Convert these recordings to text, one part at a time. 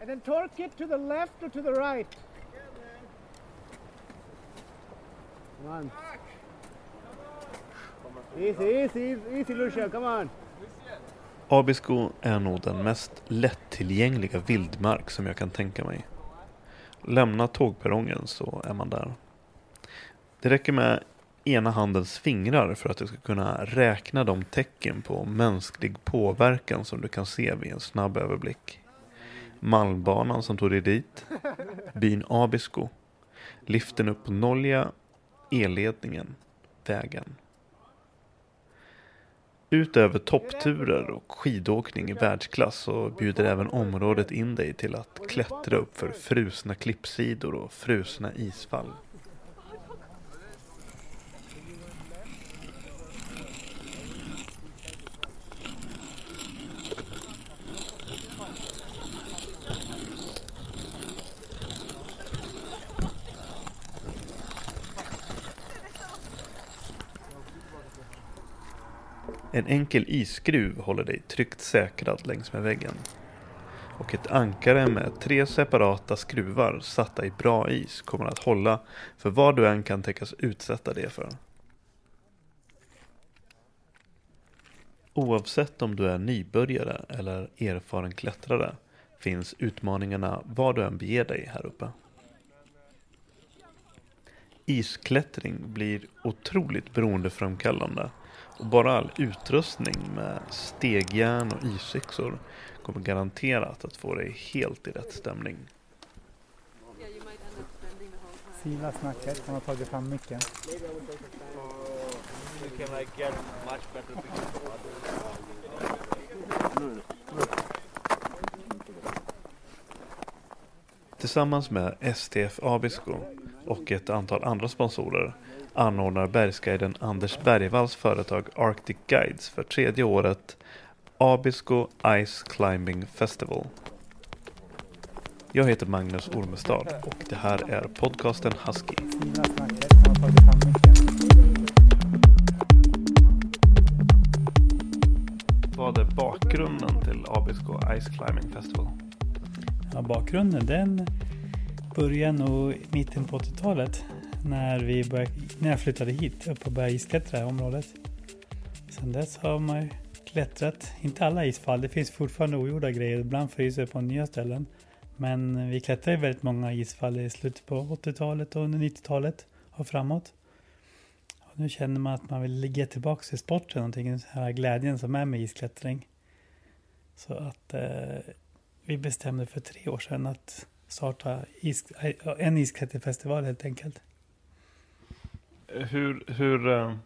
And then torque it to the left or to the right. Come on. Easy, easy, easy, Lucia. Come on. Abisko är nog den mest lättillgängliga vildmark som jag kan tänka mig. Lämna tågperrongen så är man där. Det räcker med ena handens fingrar för att du ska kunna räkna de tecken på mänsklig påverkan som du kan se vid en snabb överblick. Malmbanan som tog dig dit, byn Abisko, liften upp på Nolja, elledningen, vägen. Utöver toppturer och skidåkning i världsklass så bjuder även området in dig till att klättra upp för frusna klippsidor och frusna isfall. En enkel isskruv håller dig tryggt säkrad längs med väggen. Och ett ankare med tre separata skruvar satta i bra is kommer att hålla för vad du än kan tänkas utsätta det för. Oavsett om du är nybörjare eller erfaren klättrare finns utmaningarna var du än beger dig här uppe. Isklättring blir otroligt beroendeframkallande och bara all utrustning med stegjärn och isyxor kommer garanterat att få dig helt i rätt stämning. Sila snacket, han har tagit fram micken. Tillsammans med STF Abisko och ett antal andra sponsorer anordnar bergsguiden Anders Bergvalls företag Arctic Guides för tredje året Abisko Ice Climbing Festival. Jag heter Magnus Ormestad och det här är podcasten Husky. Vad är bakgrunden till Abisko Ice Climbing Festival? Ja, bakgrunden den börjar nog i mitten på 80-talet. När, vi började, när jag flyttade hit upp och började isklättra i området. Sen dess har man ju klättrat, inte alla isfall, det finns fortfarande ogjorda grejer. Ibland fryser det på nya ställen. Men vi klättrade ju väldigt många isfall i slutet på 80-talet och under 90-talet och framåt. Och nu känner man att man vill ge tillbaka till sporten någonting, den här glädjen som är med isklättring. Så att eh, vi bestämde för tre år sedan att starta is, en isklätterfestival helt enkelt. Hur, hur, eh,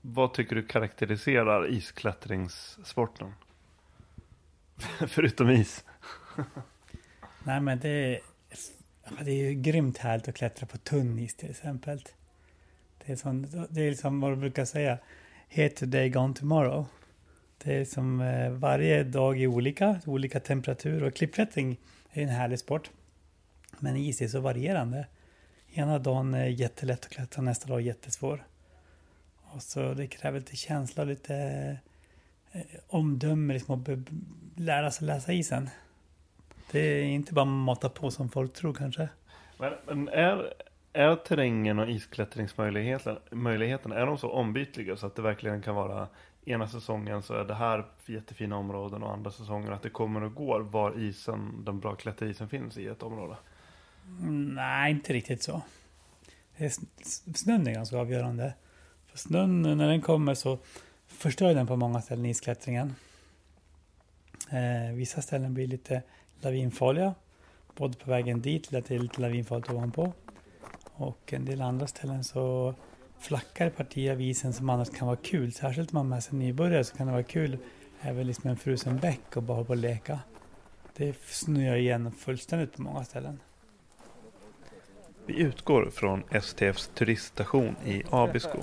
vad tycker du karaktäriserar isklättringssporten? Förutom is. Nej men det är, det är ju grymt härligt att klättra på tunn is till exempel. Det är, sån, det är liksom vad du brukar säga, here today, gone tomorrow. Det är som eh, varje dag är olika, olika temperatur och klippklättring är en härlig sport. Men is är så varierande. Ena dagen är jättelätt att klättra, nästa dag jättesvår. Och så det kräver lite känsla, lite eh, omdöme, liksom att lära sig läsa isen. Det är inte bara mata på som folk tror kanske. Men, men är, är terrängen och isklättringsmöjligheterna är de så ombytliga så att det verkligen kan vara ena säsongen så är det här jättefina områden och andra säsonger att det kommer och går var isen, den bra klätterisen finns i ett område? Nej, inte riktigt så. Det är, snön är ganska avgörande. För snön, när den kommer så förstör den på många ställen isklättringen. Eh, vissa ställen blir lite lavinfarliga. Både på vägen dit till att det är lite lavinfarligt ovanpå. Och en del andra ställen så flackar partier av isen som annars kan vara kul. Särskilt om man har med sig nybörjare så kan det vara kul även liksom en frusen bäck och bara hålla på och leka. Det snöar igen fullständigt på många ställen. Vi utgår från STFs turiststation i Abisko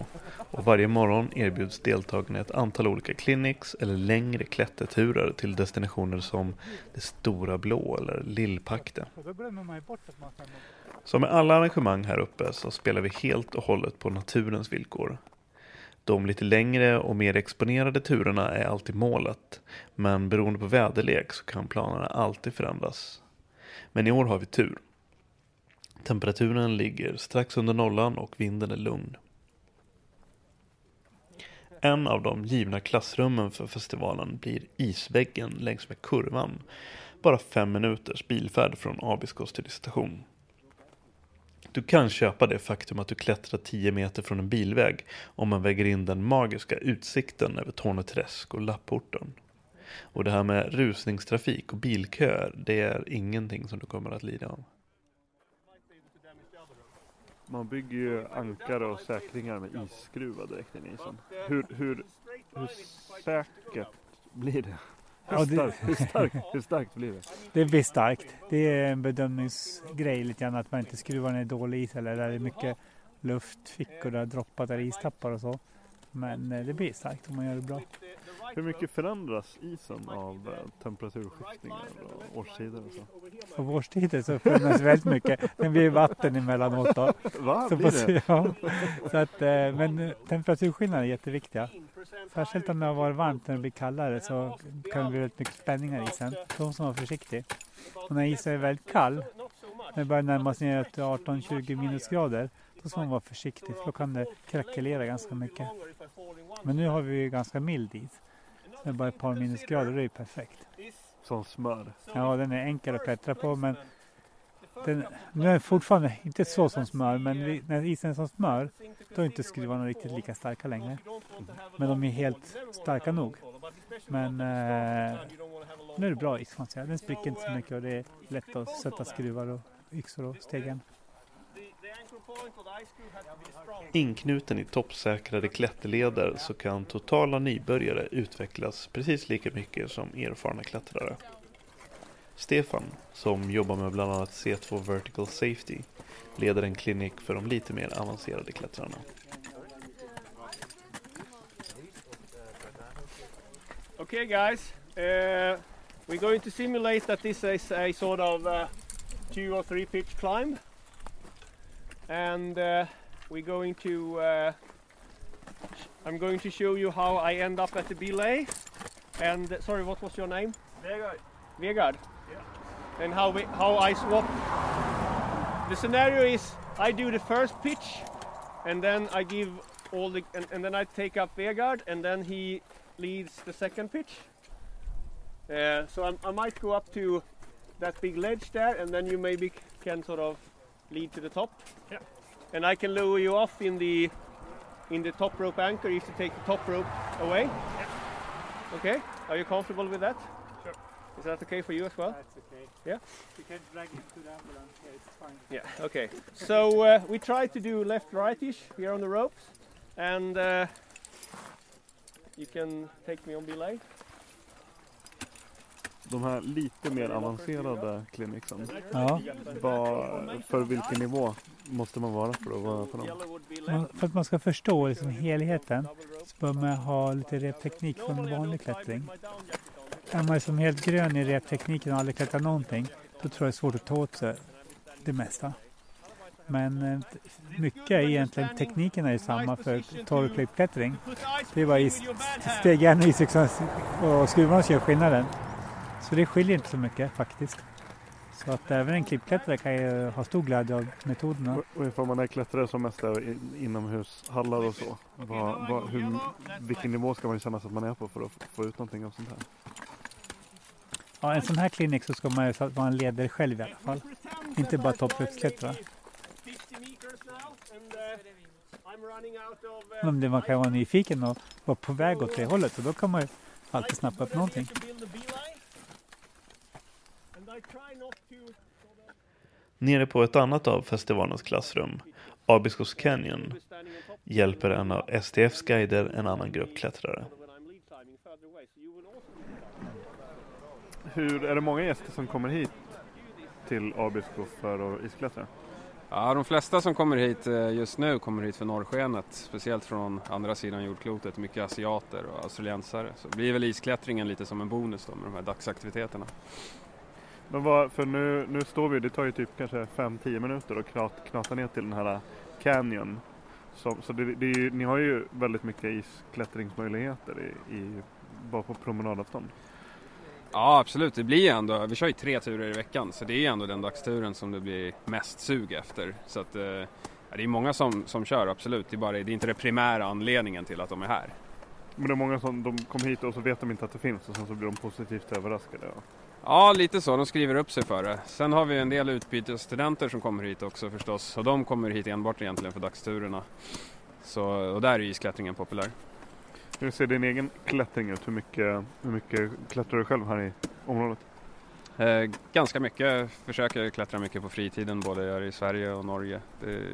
och varje morgon erbjuds deltagarna ett antal olika clinics eller längre klätterturer till destinationer som det Stora Blå eller Lillpakten. Som med alla arrangemang här uppe så spelar vi helt och hållet på naturens villkor. De lite längre och mer exponerade turerna är alltid målet, men beroende på väderlek så kan planerna alltid förändras. Men i år har vi tur. Temperaturen ligger strax under nollan och vinden är lugn. En av de givna klassrummen för festivalen blir isväggen längs med kurvan. Bara fem minuters bilfärd från Abiskos till station. Du kan köpa det faktum att du klättrar 10 meter från en bilväg om man väger in den magiska utsikten över Torneträsk och Lapporten. Och det här med rusningstrafik och bilköer, det är ingenting som du kommer att lida av. Man bygger ju ankare och säkringar med isskruvar direkt in i isen. Hur, hur, hur säkert blir det? Hur, starkt, hur, starkt, hur starkt blir det? Det blir starkt. Det är en bedömningsgrej lite grann att man inte skruvar ner dålig is eller där det är mycket luftfickor där droppat där istappar och så. Men eh, det blir starkt om man gör det bra. Hur mycket förändras isen av eh, temperaturskiftningar och årstider och så? På årstider så förändras väldigt mycket. Den blir vatten emellanåt då. Va, Så, blir på, det? ja. så att, eh, men eh, temperaturskillnader är jätteviktiga. Särskilt om det har varit varmt när det blir kallare så kan det bli väldigt mycket spänningar i isen. Måste man vara försiktig. Och när isen är väldigt kall, när det börjar närma sig ner till 18-20 minusgrader, då ska man vara försiktig för då kan det krackelera ganska mycket. Men nu har vi ju ganska mild is. Är bara ett par minusgrader, det är ju perfekt. Som smör. Ja, den är enkel att klättra på men den, nu är den fortfarande inte så som smör men vi, när isen är som smör då är inte skruvarna riktigt lika starka längre. Men de är helt starka nog. Men eh, nu är det bra is kan man säga. Den spricker inte så mycket och det är lätt att sätta skruvar och yxor och stegen. Inknuten i toppsäkrade klätterleder så kan totala nybörjare utvecklas precis lika mycket som erfarna klättrare. Stefan, som jobbar med bland annat C2 Vertical Safety, leder en klinik för de lite mer avancerade klättrarna. Okay, guys, uh, we're going to simulate that this is a sort of uh, two or three pitch climb, and uh, we're going to. Uh, I'm going to show you how I end up at the belay. And uh, sorry, what was your name? Vegard. Vegard. Yeah. And how we, how I swap. The scenario is I do the first pitch, and then I give all the, and, and then I take up Vegard, and then he leads the second pitch. Uh, so I'm, I might go up to that big ledge there, and then you maybe can sort of lead to the top. Yeah. And I can lower you off in the in the top rope anchor if you take the top rope away. Yeah. Okay. Are you comfortable with that? Sure. Is that okay for you as well? That's okay. Yeah? You can drag it to the ambulance, yeah, it's fine. Yeah, okay. So uh, we try to do left rightish here on the ropes, and uh, you can take me on belay. De här lite mer avancerade kliniksen, Ja, vad, för vilken nivå måste man vara för att vara på dem? Man- för att man ska förstå liksom helheten så bör man ha lite repteknik från vanlig klättring. Är man som helt grön i reptekniken och aldrig klättrat någonting, då tror jag det är svårt att ta åt sig det mesta. Men eh, mycket är egentligen tekniken är ju samma för torrklippklättring. Det är bara is, stegjärn och isyxan och skruvarna som gör skillnaden. Så det skiljer inte så mycket faktiskt. Så att även en klippklättrare kan ju ha stor glädje av metoderna. Och- Och ifall man är klättrare som mest är inomhushallar och så. Vad, vad, hur, vilken nivå ska man känna sig att man är på för att få ut någonting av sånt här? Ja, en sån här klinik så ska man ju så att man leder själv i alla fall. Inte bara toppluftsklättra. 50 meters now and I'm running out of uh, Men det man kan vara nyfiken och vara på väg åt det hållet och då kan man ju alltid snappa upp någonting. to build a beeline. And I try not to Nere på ett annat av festivalens klassrum, Abiskos Canyon, hjälper en av STFs guider en annan grupp klättrare. Hur, är det många gäster som kommer hit till Abisko för att isklättra? Ja, de flesta som kommer hit eh, just nu kommer hit för norrskenet, speciellt från andra sidan jordklotet. Mycket asiater och australiensare. Så det blir väl isklättringen lite som en bonus då med de här dagsaktiviteterna. Men vad, för nu, nu står vi, det tar ju typ kanske 5-10 minuter att knat, knata ner till den här canyon. Så, så det, det är ju, ni har ju väldigt mycket isklättringsmöjligheter i, i, bara på promenadavstånd. Ja, absolut. Det blir ändå, vi kör ju tre turer i veckan så det är ändå den dagsturen som det blir mest sug efter. Så att, eh, ja, det är många som, som kör, absolut. Det är, bara, det är inte den primära anledningen till att de är här. Men det är många som de kommer hit och så vet de inte att det finns och sen så blir de positivt överraskade. Ja. Ja, lite så. De skriver upp sig för det. Sen har vi en del utbytesstudenter som kommer hit också förstås. Och de kommer hit enbart egentligen för dagsturerna. Så, och där är isklättringen populär. Hur ser din egen klättring ut? Hur mycket, hur mycket klättrar du själv här i området? Eh, ganska mycket. Försöker klättra mycket på fritiden både här i Sverige och Norge. Det är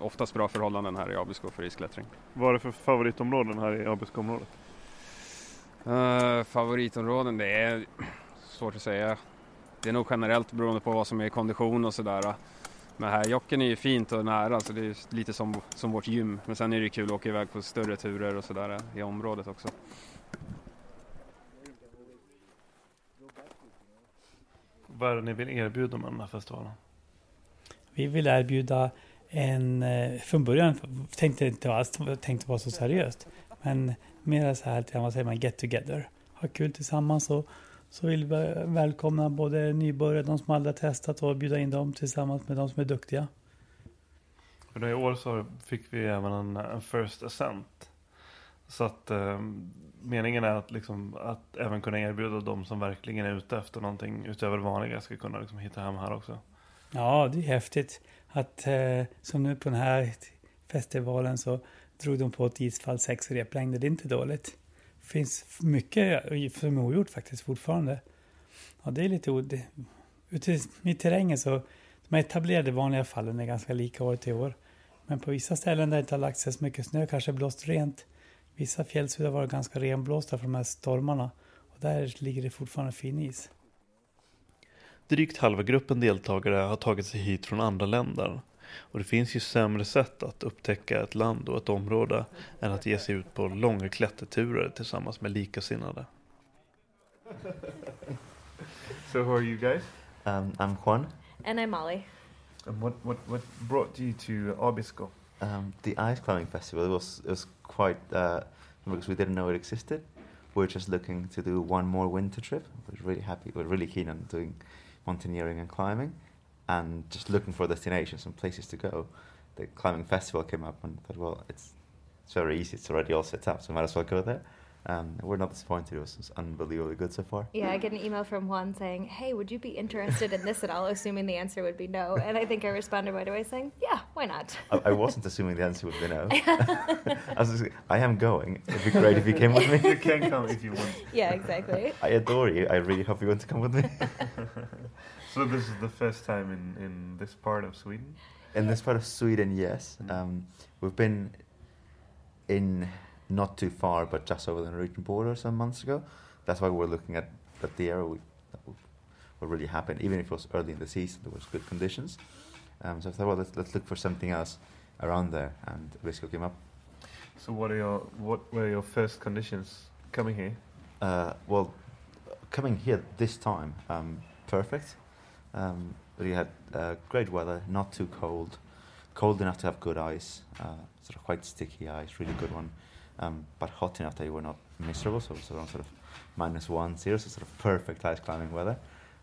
oftast bra förhållanden här i Abisko för isklättring. Vad är det för favoritområden här i Abisko-området? Eh, favoritområden, det är svårt att säga. Det är nog generellt beroende på vad som är kondition och sådär. Men här, Jocken är ju fint och nära så det är lite som, som vårt gym. Men sen är det kul att åka iväg på större turer och sådär i området också. Vad är det ni vill erbjuda med den här festivalen? Vi vill erbjuda en, eh, från början tänkte inte alls tänkte vara så seriöst. Men mer så här vad säger man, get together. Ha kul tillsammans och så vill vi välkomna både nybörjare, de som aldrig har testat och bjuda in dem tillsammans med de som är duktiga. För det i år så fick vi även en, en first ascent. Så att eh, meningen är att, liksom, att även kunna erbjuda de som verkligen är ute efter någonting utöver det vanliga ska kunna liksom, hitta hem här också. Ja, det är häftigt att eh, som nu på den här festivalen så drog de på ett isfall sex replängder. Det är inte dåligt. Det finns mycket som är ogjort faktiskt fortfarande. Ja, det är lite o- det- Ute i terrängen så de etablerade vanliga fallen är ganska lika år till år. Men på vissa ställen där det inte har lagt sig så mycket snö kanske blåst rent. Vissa fjällsudar har varit ganska renblåsta från de här stormarna. Och där ligger det fortfarande fin is. Drygt halva gruppen deltagare har tagit sig hit från andra länder. Och det finns ju sämre sätt att upptäcka ett land och ett område än att ge sig ut på långa klätterturer tillsammans med likasinnade. So who are you guys? Um, I'm Juan. And I'm Molly. And what, what, what brought you to Abisko? Um, the ice climbing festival was it was quite uh, because we didn't know it existed. We were just looking to do one more winter trip. We were really happy. We were really keen on doing mountaineering and climbing, and just looking for destinations and places to go. The climbing festival came up and thought, well, it's it's very easy. It's already all set up, so might as well go there. Um, we're not disappointed. It was, it was unbelievably good so far. Yeah, I get an email from Juan saying, Hey, would you be interested in this at all? Assuming the answer would be no. And I think I responded right away saying, Yeah, why not? I, I wasn't assuming the answer would be no. I, was just, I am going. It'd be great if you came with me. You can come if you want. yeah, exactly. I adore you. I really hope you want to come with me. So this is the first time in, in this part of Sweden? In this part of Sweden, yes. Um, we've been in not too far, but just over the Norwegian border some months ago. That's why we're looking at, at the area. We, we're really happened. Even if it was early in the season, there was good conditions. Um, so I thought, well, let's, let's look for something else around there, and Visco came up. So what are your what were your first conditions coming here? Uh, well, coming here this time, um, perfect. Um, we had uh, great weather, not too cold, cold enough to have good ice, uh, sort of quite sticky ice, really good one, um, but hot enough that you were not miserable. So, so around sort of minus one, zero, so sort of perfect ice climbing weather.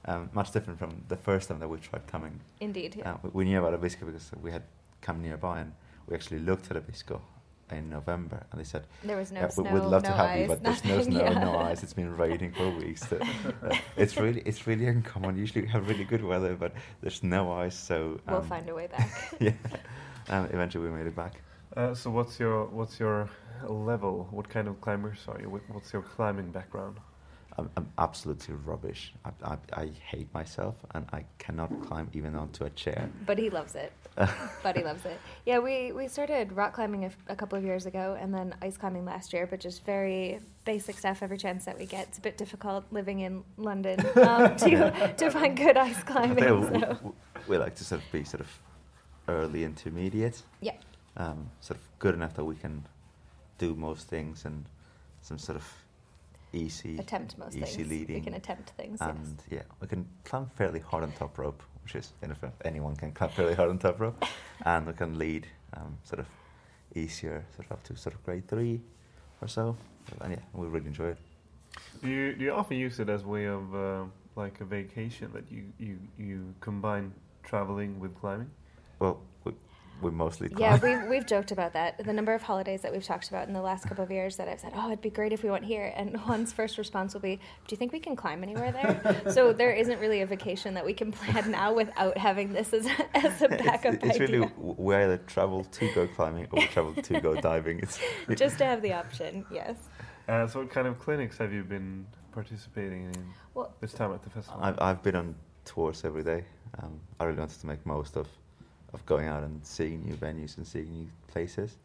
Um, much different from the first time that we tried coming. Indeed. Yeah. Uh, we, we knew about Abisko because we had come nearby and we actually looked at Abisko in November and they said, There was no yeah, we- snow, we'd love no to have you, ice, but there's no snow, yeah. no ice. It's been raining for weeks. So, uh, it's really, it's really uncommon. Usually we have really good weather, but there's no ice. So We'll um, find a way back. yeah, um, eventually we made it back. Uh, so what's your what's your level? What kind of climbers are you? What's your climbing background? I'm, I'm absolutely rubbish. I, I, I hate myself and I cannot climb even onto a chair. But he loves it. but he loves it. Yeah, we, we started rock climbing a couple of years ago and then ice climbing last year, but just very basic stuff every chance that we get. It's a bit difficult living in London um, to, to find good ice climbing. So. w- we like to sort of be sort of early intermediate. Yeah. Um, sort of good enough that we can do most things and some sort of easy Attempt most easy things. We can attempt things, yes. And yeah, we can climb fairly hard on top rope, which is in effect anyone can climb fairly hard on top rope, and we can lead um, sort of easier, sort of up to sort of grade three or so. And yeah, we really enjoy it. Do you do you often use it as a way of uh, like a vacation that you, you you combine traveling with climbing? Well, we, we mostly Yeah, climb. we've, we've joked about that. The number of holidays that we've talked about in the last couple of years that I've said, oh, it'd be great if we went here. And Juan's first response will be, do you think we can climb anywhere there? so there isn't really a vacation that we can plan now without having this as a, as a backup it's, it's idea. really w- we either travel to go climbing or travel to go diving. It's Just to have the option, yes. Uh, so what kind of clinics have you been participating in Well- this time at the festival? I've, I've been on tours every day. Um, I really wanted to make most of, of going out and seeing new venues and seeing new places.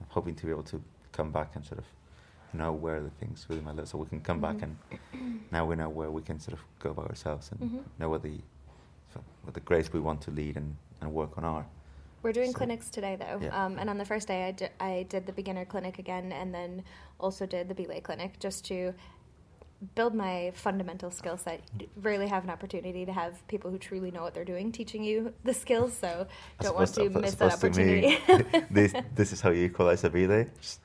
I'm hoping to be able to come back and sort of know where the things within my life, so we can come back Mhm. and now we know where we can sort of go by ourselves and Mhm. know what the what the grades we want to lead and, and work on are. We're doing So- clinics today, though. Yeah. Um, and on the first day, I di- I did the beginner clinic again, and then also did the belay clinic just to build my fundamental skill set. You rarely have an opportunity to have people who truly know what they're doing teaching you the skills, so don't want to suppose- I miss that suppose me, opportunity. this this is how you equalize a belay. Just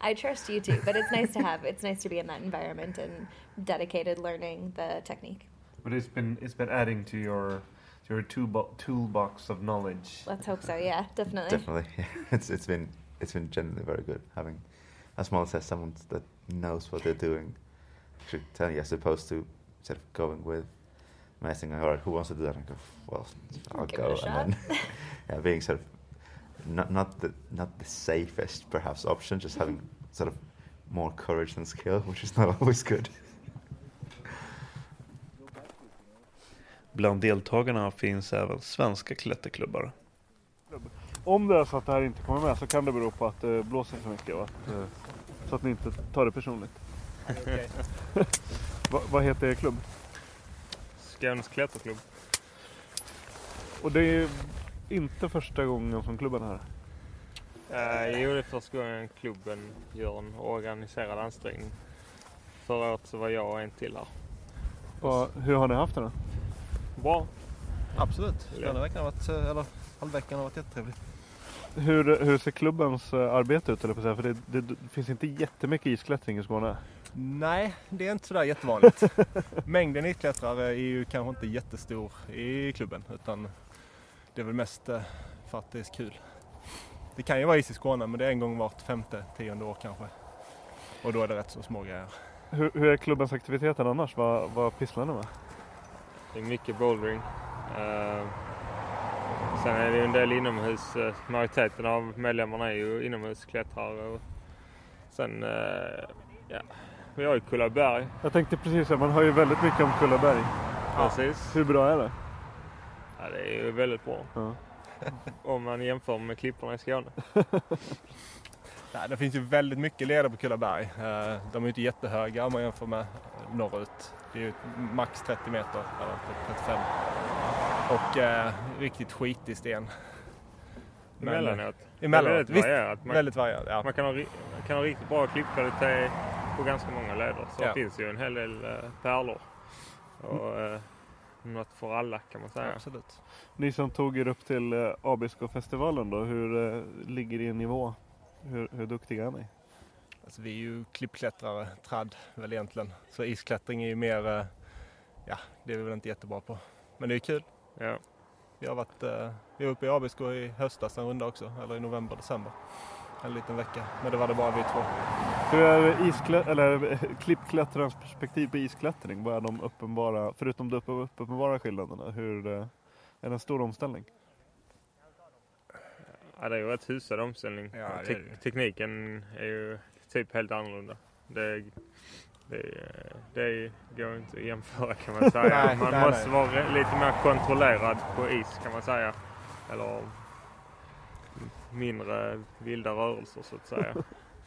I trust you too, but it's nice to have. It's nice to be in that environment and dedicated learning the technique. But it's been it's been adding to your to your toolbo- toolbox of knowledge. Let's hope so. Yeah, definitely. Definitely, yeah. It's it's been it's been generally very good having, as Molly says, someone that knows what they're doing. Should tell you as opposed to sort of going with messing. All right, who wants to do that? And go, well, I'll Give go. And then yeah, being sort of not not the not the safest perhaps option, just having sort of more courage than skill, which is not always good. Bland deltagarna finns även svenska klätterklubbar. Om det är så att det här inte kommer med så kan det bero på att det blåser för mycket och att, eh, så att ni inte tar det personligt. Va, vad heter er klubb? Skånes klätterklubb. Och det är inte första gången som klubben är här. Uh, jo, det är första gången klubben gör en organiserad ansträngning. Förra året så var jag och en till här. Och hur har ni haft det då? Bra. Absolut. Skåneveckan har varit, eh, eller halvveckan har varit jättetrevlig. Hur, hur ser klubbens eh, arbete ut? Eller på? För det, det, det finns inte jättemycket isklättring i Skåne. Nej, det är inte sådär jättevanligt. Mängden isklättrare är ju kanske inte jättestor i klubben utan det är väl mest eh, för att det är så kul. Det kan ju vara is i Skåne men det är en gång vart femte, tionde år kanske. Och då är det rätt så små grejer. Hur, hur är klubbens aktiviteter annars? Vad, vad pysslar ni med? Det är mycket bouldering. Eh, sen är det ju en del inomhus. Eh, majoriteten av medlemmarna är ju inomhusklättrare. Och sen, eh, ja, vi har ju Kullaberg. Jag tänkte precis säga, man hör ju väldigt mycket om Kullaberg. Precis. Hur bra är det? Ja, det är ju väldigt bra. Ja. Om man jämför med klipporna i Skåne. Nej, det finns ju väldigt mycket leder på Kullaberg. Eh, De är ju inte jättehöga om man jämför med norrut. Det är ju max 30 meter, eller 35. Och eh, riktigt skitig sten. Men- Emellanåt. Emellanåt. Väldigt Visst, varierat. Man, väldigt varierat, ja. Man kan ha, kan ha riktigt bra klippkvalitet på ganska många leder. Så Ja. det finns ju en hel del eh, pärlor. Och, eh, något för alla kan man säga. Absolut. Ni som tog er upp till eh, Abisko-festivalen då, hur eh, ligger er nivå? Hur, hur duktiga är ni? Alltså, vi är ju klippklättrare, tradd väl egentligen. Så isklättring är ju mer, eh, ja det är vi väl inte jättebra på. Men det är kul. Ja. Vi har varit, eh, vi var uppe i Abisko i höstas en runda också, eller i november, december. En liten vecka, men det var det bara vi två. Hur är isklä- eller, klippklättrarens perspektiv på isklättring? Vad är de uppenbara, förutom de upp- uppenbara skillnaderna, hur eh, är det en stor omställning? Ja, det är ju rätt hyfsad omställning. Ja, det är det. tekniken är ju typ helt annorlunda. Det, det, det går inte att jämföra kan man säga. Nej, man nej, måste nej. vara lite mer kontrollerad på is kan man säga. Eller mindre vilda rörelser så att säga.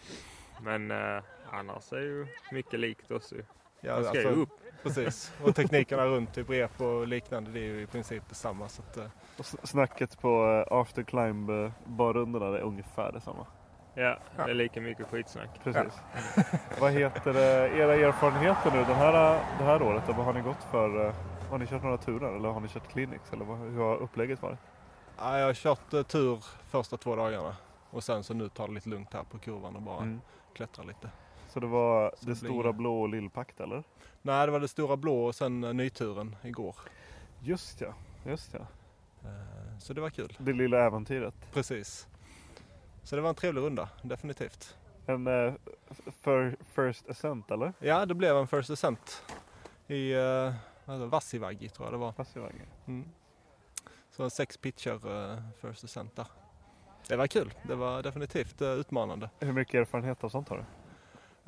Men eh, annars är ju mycket likt oss ju. Ja, Man ska ju alltså, upp. Precis, och teknikerna runt, typ rep och liknande, det är ju i princip detsamma. Så att, eh, Och snacket på eh, after climb eh, barrundorna är ungefär detsamma. Ja, det är lika mycket skitsnack. Precis. Vad heter det, era erfarenheter nu den här, det här året? Vad har ni gått för? eh, Har ni kört några turer eller har ni kört clinics? Eller vad, hur har upplägget varit? Ja, jag har kört eh, tur första två dagarna och sen så nu tar det lite lugnt här på kurvan och bara Mm. klättrar lite. Så det var Så det stora blå och lillpakt eller? Nej, det var det stora blå och sen eh, nyturen igår. Just ja, just ja. Eh, Så det var kul. Det lilla äventyret. Precis. Så det var en trevlig runda, definitivt. En för, first ascent eller? Ja, det blev en first ascent i uh, Vassivagi tror jag det var. Vassivagi. Mm. Så sex pitcher uh, first ascent där. Det var kul. Det var definitivt uh, utmanande. Hur mycket erfarenhet av sånt har du?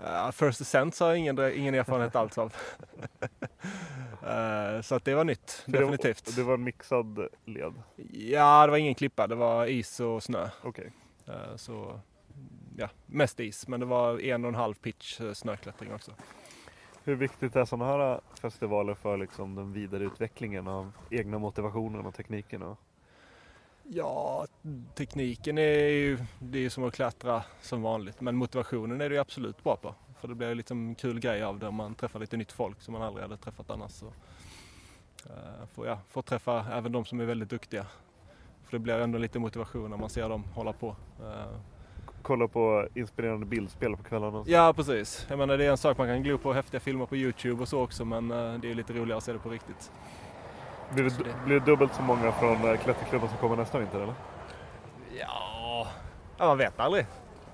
Uh, first ascent har jag ingen, ingen erfarenhet alls av. Eh, så att det var nytt, För det var- definitivt. Det var en mixad led? Ja, det var ingen klippa. Det var is och snö. Okej. Eh, så ja, mest is. Men det var en och en halv pitch eh, snöklättring också. Hur viktigt är sådana här festivaler för liksom den vidare utvecklingen av egna motivationen och tekniken? Och... Ja, tekniken är ju, det är ju som att klättra som vanligt. Men motivationen är det ju absolut bra på. För det blir ju liksom en kul grej av det om man träffar lite nytt folk som man aldrig hade träffat annars. Så, eh, får, ja, får träffa även de som är väldigt duktiga. För det blir ändå lite motivation när man ser dem hålla på. Eh, Kolla på inspirerande bildspel på kvällarna? Ja precis. Jag menar det är en sak man kan glo på häftiga filmer på Youtube och så också men eh, det är lite roligare att se det på riktigt. Blir det, blir det dubbelt så många från eh, klätterklubben som kommer nästa vinter eller? Ja, ja man vet aldrig.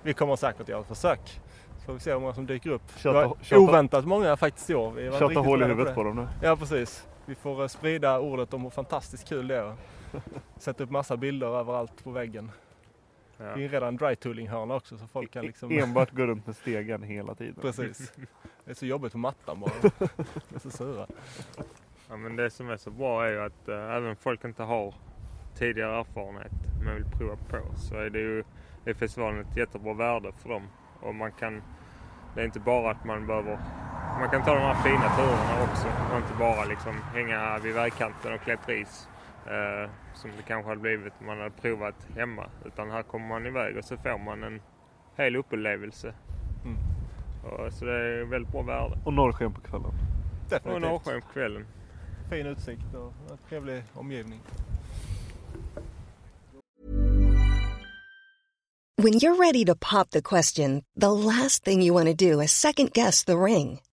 Vi kommer säkert göra ett försök. Så får vi se hur många som dyker upp. Det var tjata- oväntat många faktiskt i år. Riktigt hål i huvudet det. på dem nu. Ja precis. Vi får eh, sprida ordet om hur fantastiskt kul det är. Sätta upp massa bilder överallt på väggen. Ja. Det är ju redan dry tooling hörna också så folk kan liksom... Enbart gå runt med stegen hela tiden. Precis. Det är så jobbigt på mattan bara. De är så sura. Ja, men det som är så bra är ju att eh, även folk inte har tidigare erfarenhet men vill prova på så är det ju är festivalen ett jättebra värde för dem. Och man kan, det är inte bara att man behöver, man kan ta de här fina turerna också och inte bara liksom hänga vid vägkanten och klättra is. Eh, som det kanske hade blivit om man hade provat hemma. Utan här kommer man iväg och så får man en hel upplevelse. Mm. Och, så det är väldigt bra värde. Och norrsken på kvällen. Och Definitivt. norrsken på kvällen. Fin utsikt och en trevlig omgivning. When you're ready to pop the question, the last thing you want to do is second guess the ring.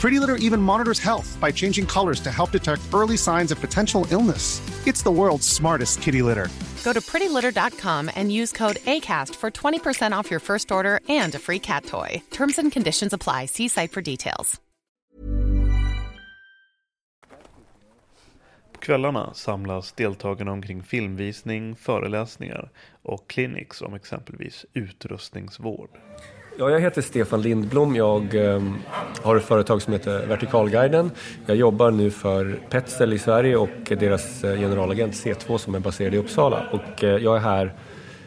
Pretty Litter even monitors health by changing colors to help detect early signs of potential illness. It's the world's smartest kitty litter. Go to prettylitter.com and use code ACAST for 20% off your first order and a free cat toy. Terms and conditions apply. See site for details. På kvällarna samlas deltagarna omkring filmvisning, föreläsningar och clinics om exempelvis utrustningsvård. Ja, jag heter Stefan Lindblom. Jag eh, har ett företag som heter Vertikalguiden. Jag jobbar nu för Petzel i Sverige och deras eh, generalagent C2 som är baserad i Uppsala. Och eh, jag är här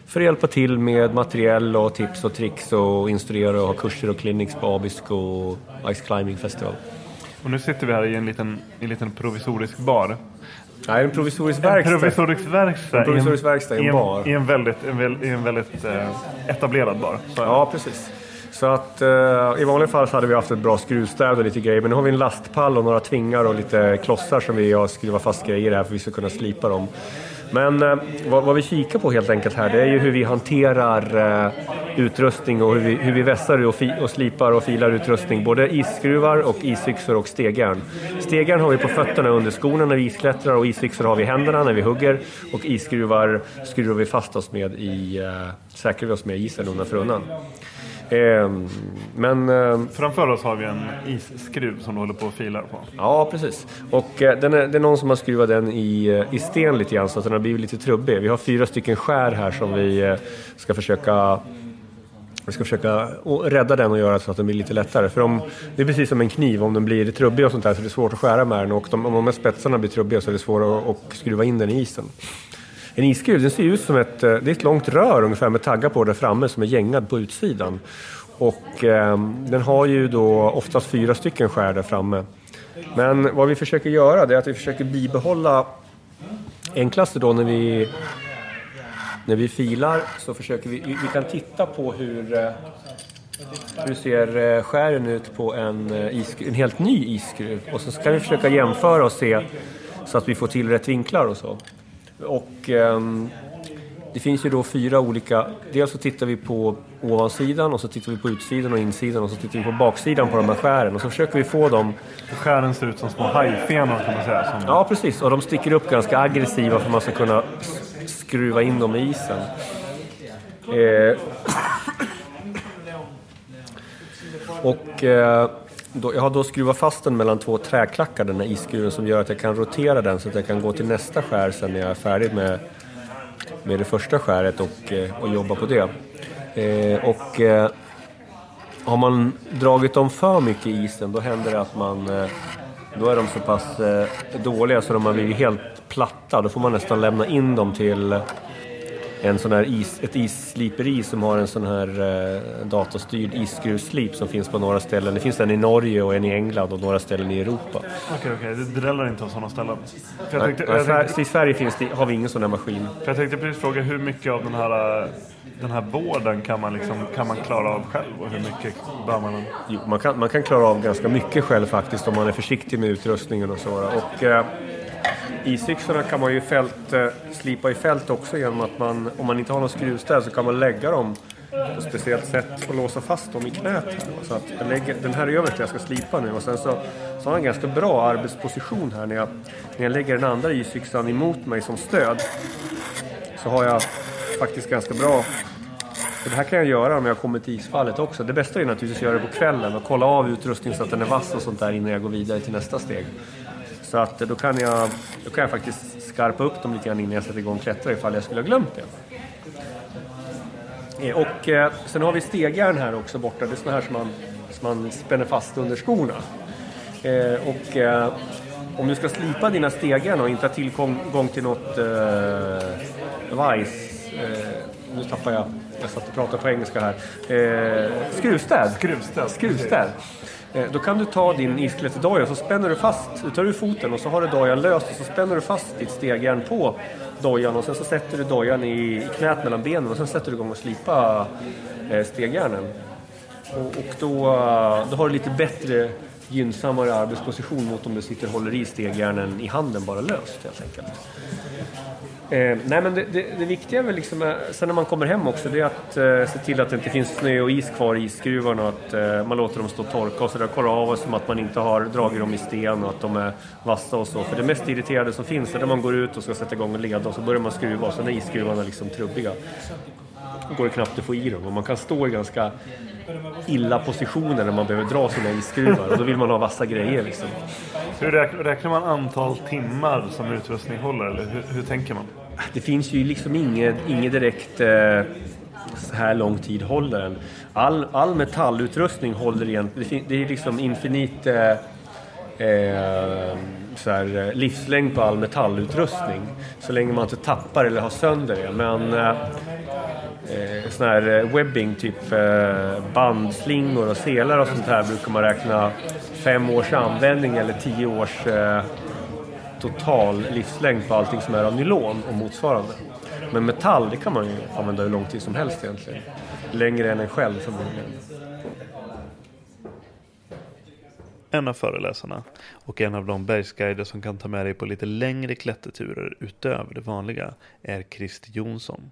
för att hjälpa till med materiell och tips och tricks och instruera och ha kurser och clinics på Abisko och Ice Climbing Festival. Och nu sitter vi här i en liten, i en liten provisorisk bar. Nej, en provisorisk verkstad. En provisorisk verkstad. En provisorisk verkstad i en bar. I en väldigt, en, i en väldigt eh, etablerad bar. Ja, precis. Så att eh, i vanliga fall hade vi haft ett bra skruvstäd och lite grejer. Men nu har vi en lastpall och några tvingar och lite klossar som vi har skruvat fast grejer här för att vi ska kunna slipa dem. Men eh, vad, vad vi kikar på helt enkelt här det är ju hur vi hanterar eh, utrustning och hur vi, hur vi vässar och, fi, och slipar och filar utrustning. Både isskruvar och isyxor och stegjärn. Stegjärn har vi på fötterna under skorna när vi isklättrar och isyxor har vi i händerna när vi hugger. Och isskruvar skruvar vi fast oss med i, eh, säkrar vi oss med i isen undan för undan. Ehm, men... ehm, Framför oss har vi en isskruv som du håller på och filar på. Ja, precis. Och eh, den är, det är någon som har skruvat den i, eh, i sten lite grann så att den har blivit lite trubbig. Vi har fyra stycken skär här som vi eh, ska försöka vi ska försöka rädda den och göra så att den blir lite lättare. För om, det är precis som en kniv, om den blir trubbig och sånt där så är det svårt att skära med den. Och de, om de här spetsarna blir trubbiga så är det svårt att, att skruva in den i isen. En isskruv den ser ut som ett, eh, det är ett långt rör ungefär med taggar på där framme som är gängad på utsidan. Och eh, den har ju då oftast fyra stycken skär där framme. Men vad vi försöker göra det är att vi försöker bibehålla enklaste då när vi när vi filar så försöker vi, vi vi kan titta på hur eh, hur ser eh, skären ut på en, eh, iskru, en helt ny isskruv? Och så ska vi försöka jämföra och se så att vi får till rätt vinklar och så. Och ehm, det finns ju då fyra olika... Dels så tittar vi på ovansidan och så tittar vi på utsidan och insidan och så tittar vi på baksidan på de här skären och så försöker vi få dem... Skären ser ut som små hajfenor kan man säga. Som... Ja, precis. Och de sticker upp ganska aggressiva för att man ska kunna skruva in dem i isen. Eh, och eh, då, jag har då skruvat fast den mellan två träklackar, den här isskruven, som gör att jag kan rotera den så att jag kan gå till nästa skär sen när jag är färdig med, med det första skäret och, eh, och jobba på det. Eh, och eh, har man dragit dem för mycket i isen då händer det att man eh, då är de så pass eh, dåliga så de har blivit helt platta. Då får man nästan lämna in dem till en sån här is, ett issliperi som har en sån här eh, datorstyrd isskruvslip som finns på några ställen. Det finns en i Norge och en i England och några ställen i Europa. Okej, okej. Det dräller inte av sådana ställen. För jag tänkte, nej, jag tänkte, I Sverige finns det, har vi ingen sån här maskin. för jag tänkte precis fråga hur mycket av den här, eh, den här vården kan man, liksom, kan man klara av själv och hur mycket bör man... Jo, man, kan, man kan klara av ganska mycket själv faktiskt om man är försiktig med utrustningen och så. Och, eh, isyxorna kan man ju fält, eh, slipa i fält också genom att man, om man inte har någon skruvstäd så kan man lägga dem på ett speciellt sätt och låsa fast dem i knät. Här. Så att jag lägger, den här översta jag ska slipa nu och sen så, så har jag en ganska bra arbetsposition här när jag, när jag lägger den andra isyxan emot mig som stöd. Så har jag faktiskt ganska bra och det här kan jag göra om jag kommer till isfallet också. Det bästa är naturligtvis att göra det på kvällen och kolla av utrustningen så att den är vass och sånt där innan jag går vidare till nästa steg. Så att då kan jag, då kan jag faktiskt skarpa upp dem lite grann innan jag sätter igång klättra ifall jag skulle ha glömt det. Eh, Och eh, sen har vi stegjärn här också borta. Det är såna här som man, som man spänner fast under skorna. Eh, och eh, om du ska slipa dina stegjärn och inte ha tillgång till något eh, vajs. Eh, nu tappar jag jag satt och pratade på engelska här. Eh, skruvstäd. Skruvstäd. Skruvstäd. Eh, då kan du ta din isklätterdoja och så spänner du fast, du tar ur foten och så har du dojan löst och så spänner du fast ditt stegjärn på dojan och sen så sätter du dojan i knät mellan benen och sen sätter du igång och slipa eh, stegjärnen. Och, och då, eh, då har du lite bättre gynnsammare arbetsposition mot om du sitter och håller i stegjärnen i handen bara löst helt enkelt. Eh, nej men det, det, det viktiga är väl liksom, eh, sen när man kommer hem också, det är att eh, se till att det inte finns snö och is kvar i isskruvarna och att eh, man låter dem stå och torka och sådär. Kolla av som att man inte har dragit dem i sten och att de är vassa och så. För det mest irriterande som finns är när man går ut och ska sätta igång och leda och så börjar man skruva och så är isskruvarna liksom trubbiga. Går det knappt att få i dem och man kan stå i ganska illa positioner när man behöver dra sina isskruvar och då vill man ha vassa grejer liksom. Hur räknar, man antal timmar som utrustning håller eller hur, hur tänker man? Det finns ju liksom inget, inget direkt eh, så här lång tid håller den. All, all metallutrustning håller egentligen, det är liksom infinit eh, eh, så här, eh, livslängd på all metallutrustning. Så länge man inte tappar eller har sönder det. Men eh, eh, sån här eh, webbing, typ eh, bandslingor och selar och sånt här brukar man räkna fem års användning eller tio års eh, total livslängd på allting som är av nylon och motsvarande. Men metall, det kan man ju använda hur lång tid som helst egentligen. Längre än en själv förmodligen. En av föreläsarna och en av de bergsguider som kan ta med dig på lite längre klätterturer utöver det vanliga är Christer Jonsson.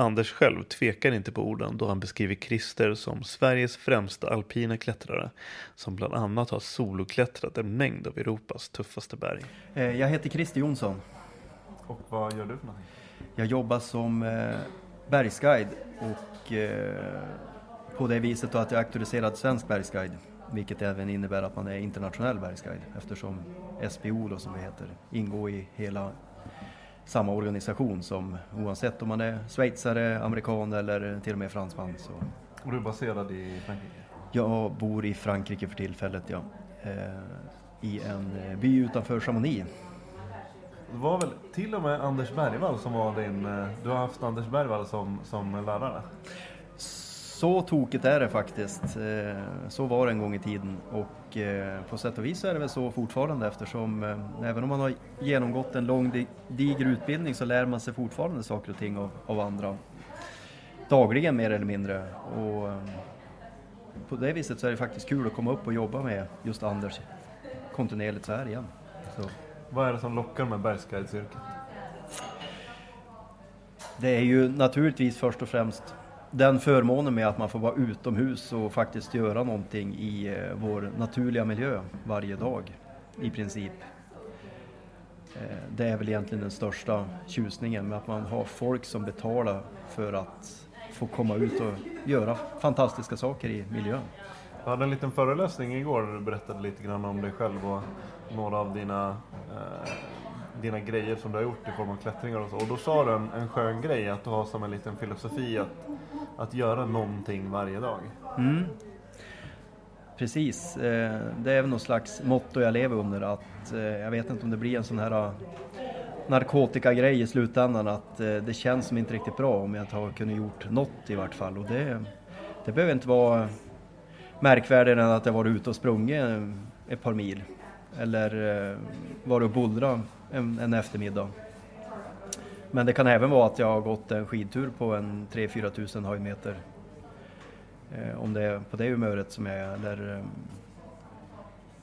Anders själv tvekar inte på orden då han beskriver Christer som Sveriges främsta alpina klättrare som bland annat har soloklättrat en mängd av Europas tuffaste berg. Eh, Jag heter Christer Jonsson. Och vad gör du för någonting? Jag jobbar som eh, bergsguide och eh, på det viset att jag är auktoriserad svensk bergsguide. Vilket även innebär att man är internationell bergsguide eftersom SBO då som det heter ingår i hela samma organisation som oavsett om man är schweizare, amerikan eller till och med fransman. Så Och du är baserad i Frankrike? jag bor i Frankrike för tillfället ja. Eh, I en by utanför Chamonix. Det var väl till och med Anders Bergvall som var din... eh, Du har haft Anders Bergvall som, som lärare? Så tokigt är det faktiskt. Eh, Så var det en gång i tiden och eh, på sätt och vis är det väl så fortfarande eftersom eh, även om man har genomgått en lång di- diger utbildning så lär man sig fortfarande saker och ting av, av andra. Dagligen mer eller mindre. Och eh, på det viset så är det faktiskt kul att komma upp och jobba med just Anders kontinuerligt så här igen. Så. Vad är det som lockar med bergsguidesyrket? Det är ju naturligtvis först och främst den förmånen med att man får vara utomhus och faktiskt göra någonting i eh, vår naturliga miljö varje dag i princip. Eh, det är väl egentligen den största tjusningen med att man har folk som betalar för att få komma ut och göra fantastiska saker i miljön. Jag hade en liten föreläsning igår där du berättade lite grann om dig själv och några av dina, eh, dina grejer som du har gjort i form av klättringar och så. Och då sa du en, en skön grej att du har som en liten filosofi att, att göra någonting varje dag. Mm. Precis, eh, det är väl något slags motto jag lever under att eh, jag vet inte om det blir en sån här eh, narkotikagrej i slutändan att det känns som inte riktigt bra om jag inte har kunnat gjort något i vart fall och det, det behöver inte vara märkvärdigare än att jag varit ute och sprungit ett par mil eller varit och bullrat en, en eftermiddag. Men det kan även vara att jag har gått en skidtur på en 3-4 tusen höjdmeter Eh, om det är på det humöret som jag är eller eh,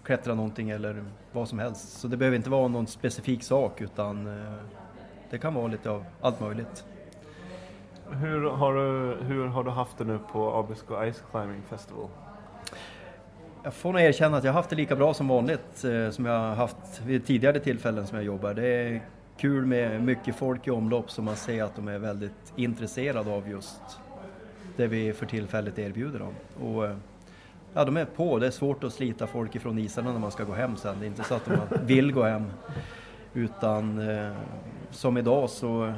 klättra någonting eller vad som helst. Så det behöver inte vara någon specifik sak utan eh, det kan vara lite av allt möjligt. Hur har du, hur har du haft det nu på Abisko Ice Climbing Festival? Jag får nog erkänna att jag haft det lika bra som vanligt eh, som jag har haft vid tidigare tillfällen som jag jobbar. Det är kul med mycket folk i omlopp som man ser att de är väldigt intresserade av just det vi för tillfället erbjuder dem. Och, eh, ja, de är på. Det är svårt att slita folk ifrån isarna när man ska gå hem sen. Det är inte så att de vill gå hem. Utan eh, som idag så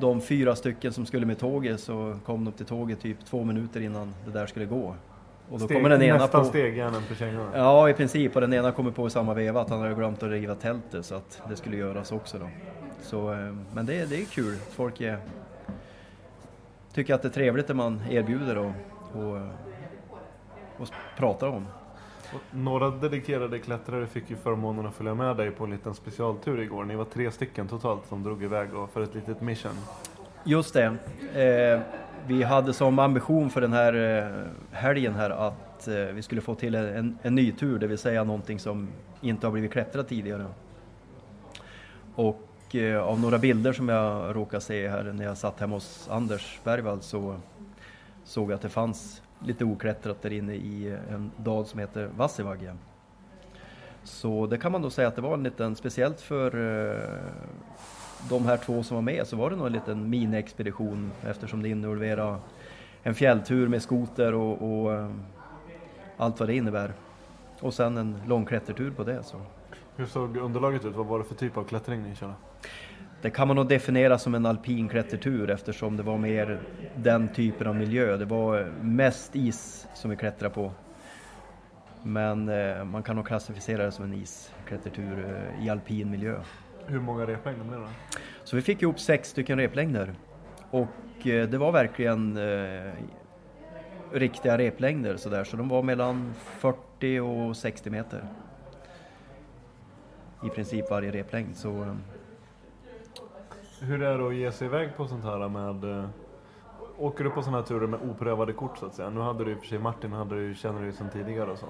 de fyra stycken som skulle med tåget så kom de till tåget typ två minuter innan det där skulle gå. Och då Steg- kommer den ena nästan på... stegjärnen på kängorna. Ja, i princip. Och den ena kommer på i samma veva att han hade glömt att riva tältet så att det skulle göras också då. Så, eh, men det, det är kul. Folk är, tycker att det är trevligt när man erbjuder och, och, och pratar om. Och Några dedikerade klättrare fick ju förmånen att följa med dig på en liten specialtur igår. Ni var tre stycken totalt som drog iväg för ett litet mission. Just det. Eh, vi hade som ambition för den här eh, helgen här att eh, vi skulle få till en, en ny tur, det vill säga någonting som inte har blivit klättrat tidigare. Och eh, av några bilder som jag råkade se här när jag satt hemma hos Anders Bergvall så såg jag att det fanns lite oklättrat där inne i en dal som heter Vassivagge. Så det kan man då säga att det var en liten, speciellt för de här två som var med så var det nog en liten miniexpedition eftersom det involverade en fjälltur med skoter och, och eh, allt vad det innebär. Och sen en lång klättertur på det. Så. Hur såg underlaget ut? Vad var det för typ av klättring ni körde? Det kan man nog definiera som en alpin klättertur eftersom det var mer den typen av miljö. Det var mest is som vi klättrade på. Men eh, man kan nog klassificera det som en isklättertur eh, i alpin miljö. Hur många replängder blev det? Så vi fick ihop sex stycken replängder. Och eh, det var verkligen eh, riktiga replängder sådär. Så de var mellan 40 och 60 meter. I princip varje replängd. Så, eh, Hur är det att ge sig iväg på sånt här med... eh, Åker du på såna här turer med oprövade kort så att säga? Nu hade du i och för sig Martin, hade du, känner du ju sedan tidigare och så.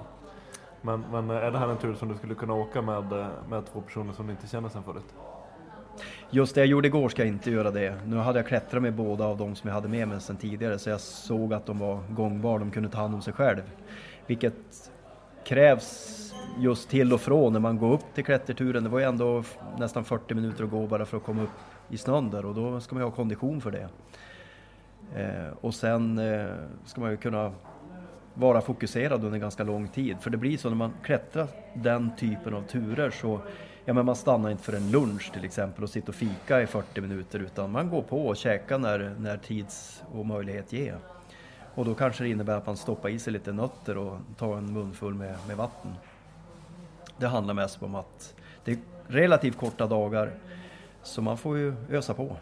Men, men är det här en tur som du skulle kunna åka med, eh, med två personer som du inte känner sedan förut? Just det jag gjorde igår ska jag inte göra det. Nu hade jag klättrat med båda av dem som jag hade med mig sedan tidigare så jag såg att de var gångbara, de kunde ta hand om sig själv. Vilket krävs just till och från när man går upp till klätterturen. Det var ju ändå nästan 40 minuter att gå bara för att komma upp i snön där och då ska man ju ha kondition för det. Eh, och sen eh, ska man ju kunna vara fokuserad under ganska lång tid. För det blir så när man klättrar den typen av turer så Ja men man stannar inte för en lunch till exempel och sitter och fika i 40 minuter utan man går på och käkar när, när tids och möjlighet ger. Och då kanske det innebär att man stoppar i sig lite nötter och tar en munfull med, med vatten. Det handlar mest om att det är relativt korta dagar så man får ju ösa på.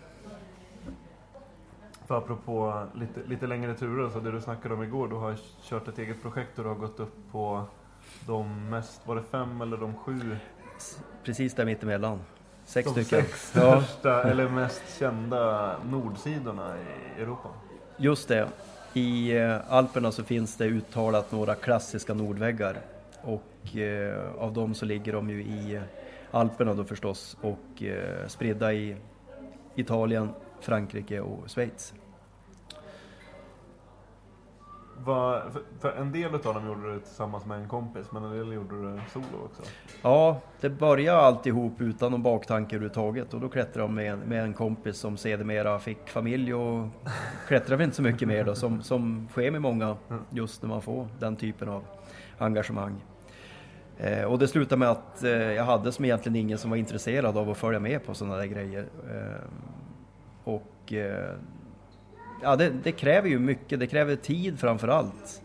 För apropå lite, lite längre turer, så det du snackade om igår, du har kört ett eget projekt och du har gått upp på de mest, var det fem eller de sju? Precis där mittemellan. Sex de stycken. sex Ja. största eller mest kända nordsidorna i Europa. Just det. I eh, Alperna så finns det uttalat några klassiska nordväggar och eh, av dem så ligger de ju i Alperna då förstås och eh, spridda i Italien, Frankrike och Schweiz. Vad- för, för en del av dem gjorde du tillsammans med en kompis, men en del gjorde du solo också. Ja, det började alltihop utan någon baktanke överhuvudtaget och då klättrade jag med, en- med en kompis som sedermera fick familj och klättrade väl inte så mycket mer då som, som sker med många just när man får den typen av engagemang. Eh, och det slutade med att eh, jag hade som egentligen ingen som var intresserad av att följa med på sådana där grejer. Eh, och eh, ja, det, det kräver ju mycket, det kräver tid framför allt.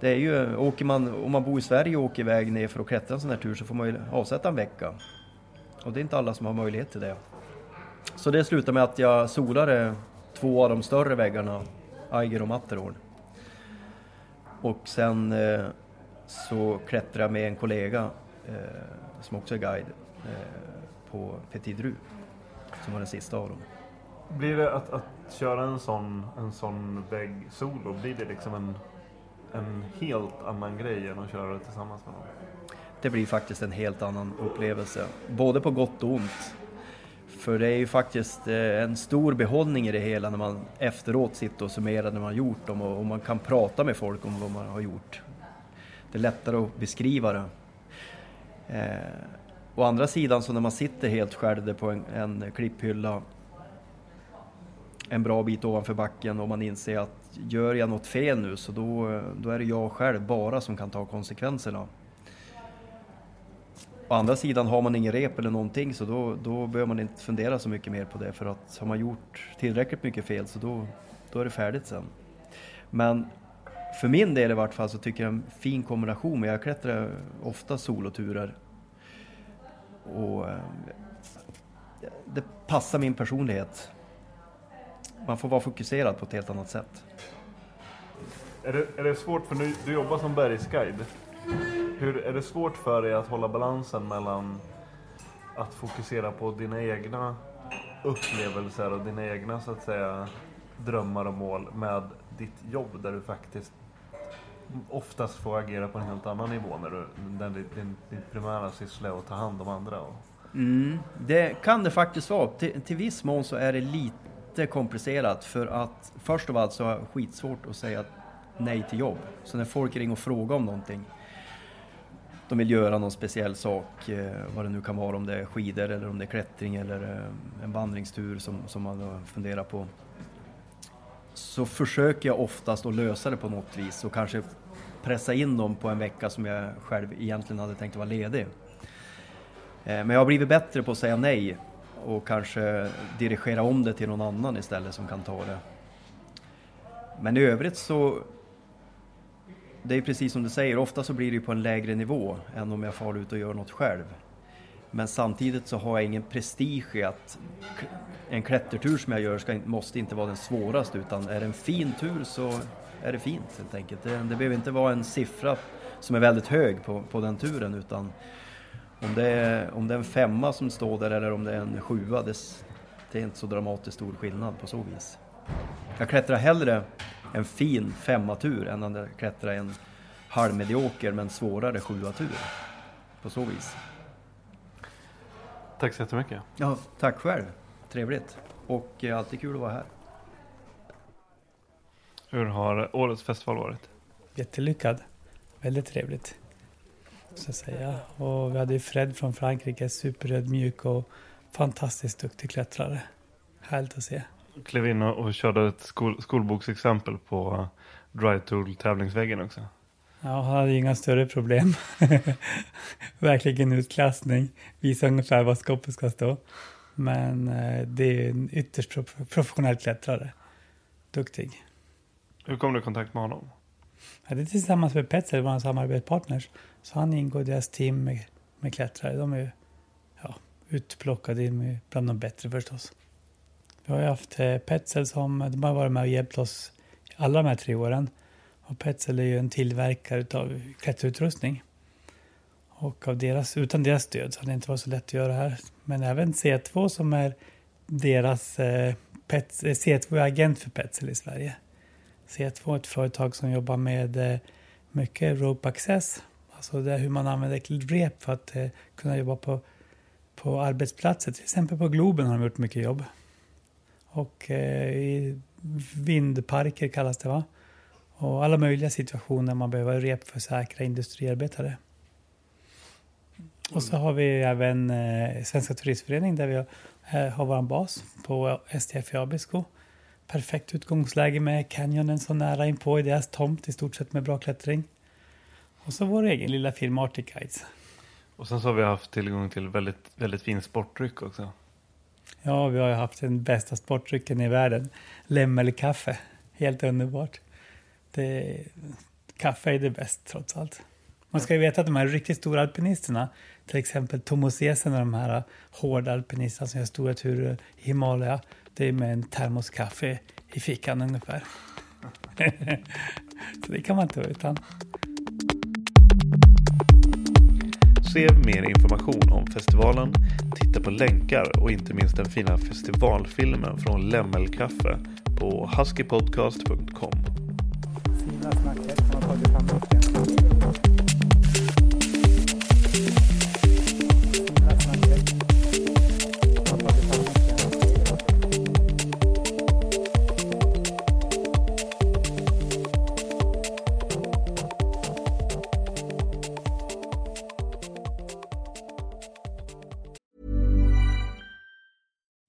Det är ju, åker man, om man bor i Sverige och åker iväg ner för att klättra en sån här tur så får man ju avsätta en vecka. Och det är inte alla som har möjlighet till det. Så det slutade med att jag solade eh, två av de större väggarna, Eiger och Matterhorn. Och sen eh, så klättrade jag med en kollega eh, som också är guide eh, på Petit Dru, som var den sista av dem. Blir det att, att köra en sån, en sån vägg solo, blir det liksom en, en helt annan grej än att köra det tillsammans med någon? Det blir faktiskt en helt annan upplevelse, både på gott och ont. För det är ju faktiskt eh, en stor behållning i det hela när man efteråt sitter och summerar när man har gjort dem och man kan prata med folk om vad man har gjort. Det är lättare att beskriva det. Eh, å andra sidan så när man sitter helt själv på en, en klipphylla en bra bit ovanför backen och man inser att gör jag något fel nu så då, då är det jag själv bara som kan ta konsekvenserna. Å andra sidan har man ingen rep eller någonting så då, då behöver man inte fundera så mycket mer på det för att har man gjort tillräckligt mycket fel så då, då är det färdigt sen. Men för min del i vart fall så tycker jag en fin kombination, men jag klättrar ofta soloturer. Och eh, det passar min personlighet man får vara fokuserad på ett helt annat sätt. Är det, är det svårt, för nu, du jobbar som bergsguide. Hur, är det svårt för dig att hålla balansen mellan att fokusera på dina egna upplevelser och dina egna så att säga drömmar och mål med ditt jobb där du faktiskt oftast får agera på en helt annan nivå när du, där din, din, primära syssla är att ta hand om andra. Och... Mm, det kan det faktiskt vara. Till, till viss mån så är det lite komplicerat för att först av allt så har jag skitsvårt att säga nej till jobb. Så när folk ringer och frågar om någonting de vill göra någon speciell sak, eh, vad det nu kan vara, om det är skidor eller om det är klättring eller eh, en vandringstur som, som man funderar på. Så försöker jag oftast att lösa det på något vis och kanske pressa in dem på en vecka som jag själv egentligen hade tänkt vara ledig. Eh, men jag har blivit bättre på att säga nej och kanske dirigera om det till någon annan istället som kan ta det. Men i övrigt så det är precis som du säger, ofta så blir det på en lägre nivå än om jag far ut och gör något själv. Men samtidigt så har jag ingen prestige i att en klättertur som jag gör ska, måste inte vara den svåraste utan är det en fin tur så är det fint helt enkelt. Det, det behöver inte vara en siffra som är väldigt hög på, på den turen utan om det, är, om det är en femma som står där eller om det är en sjua, det, det är inte så dramatiskt stor skillnad på så vis. Jag klättrar hellre en fin femmatur än att klättra en halvmedioker men svårare sjuatur. På så vis. Tack så jättemycket. Ja, tack själv. Trevligt. Och eh, alltid kul att vara här. Hur har årets festival varit? Jättelyckad. Väldigt trevligt. Så att säga. Och vi hade ju Fred från Frankrike, superödmjuk och fantastiskt duktig klättrare. Härligt att se klev in och, körde ett skol, skolboksexempel på Dry Tool tävlingsväggen också. Ja, han hade inga större problem. Verkligen utklassning. Visa ungefär var skåpet ska stå. Men eh, det är en ytterst professionell klättrare. Duktig. Hur kom du i kontakt med honom? Ja, det är tillsammans med Petzl, våra samarbetspartners. Så han ingår i deras team med, med klättrare. De är ja, utplockade bland de bättre förstås. Vi har ju haft eh, Petzel som de har varit med och hjälpt oss alla de här tre åren. Och Petzel är ju en tillverkare av klätterutrustning. Och av deras, utan deras stöd så hade det inte varit så lätt att göra det här. Men även C2 som är deras eh, Pets, eh, C2 är agent för Petzel i Sverige. C2 är ett företag som jobbar med eh, mycket rope access. Alltså det är hur man använder rep för att eh, kunna jobba på, på arbetsplatser. Till exempel på Globen har de gjort mycket jobb. Och eh, i vindparker kallas det va? Och alla möjliga situationer man behöver rep för säkra industriarbetare. Och så har vi även eh, Svenska Turistförening där vi har, eh, har vår bas på STF i Abisko. Perfekt utgångsläge med canyonen så nära inpå i deras tomt i stort sett med bra klättring. Och så vår egen lilla firma Arctic Guides. Och sen så har vi haft tillgång till väldigt, väldigt fin sportdryck också. Ja, vi har ju haft den bästa sportdrycken i världen. Lämmelkaffe. Helt underbart. Det, kaffe är det bäst trots allt. Man ska ju veta att de här riktigt stora alpinisterna, till exempel Tomosesen och de här hårda alpinisterna som gör stora turer i Himalaya, det är med en termoskaffe i fickan ungefär. Så det kan man inte vara utan. Se mer information om festivalen, titta på länkar och inte minst den fina festivalfilmen från Lämmelkaffe på huskypodcast.com. Fina snacket har tagit fram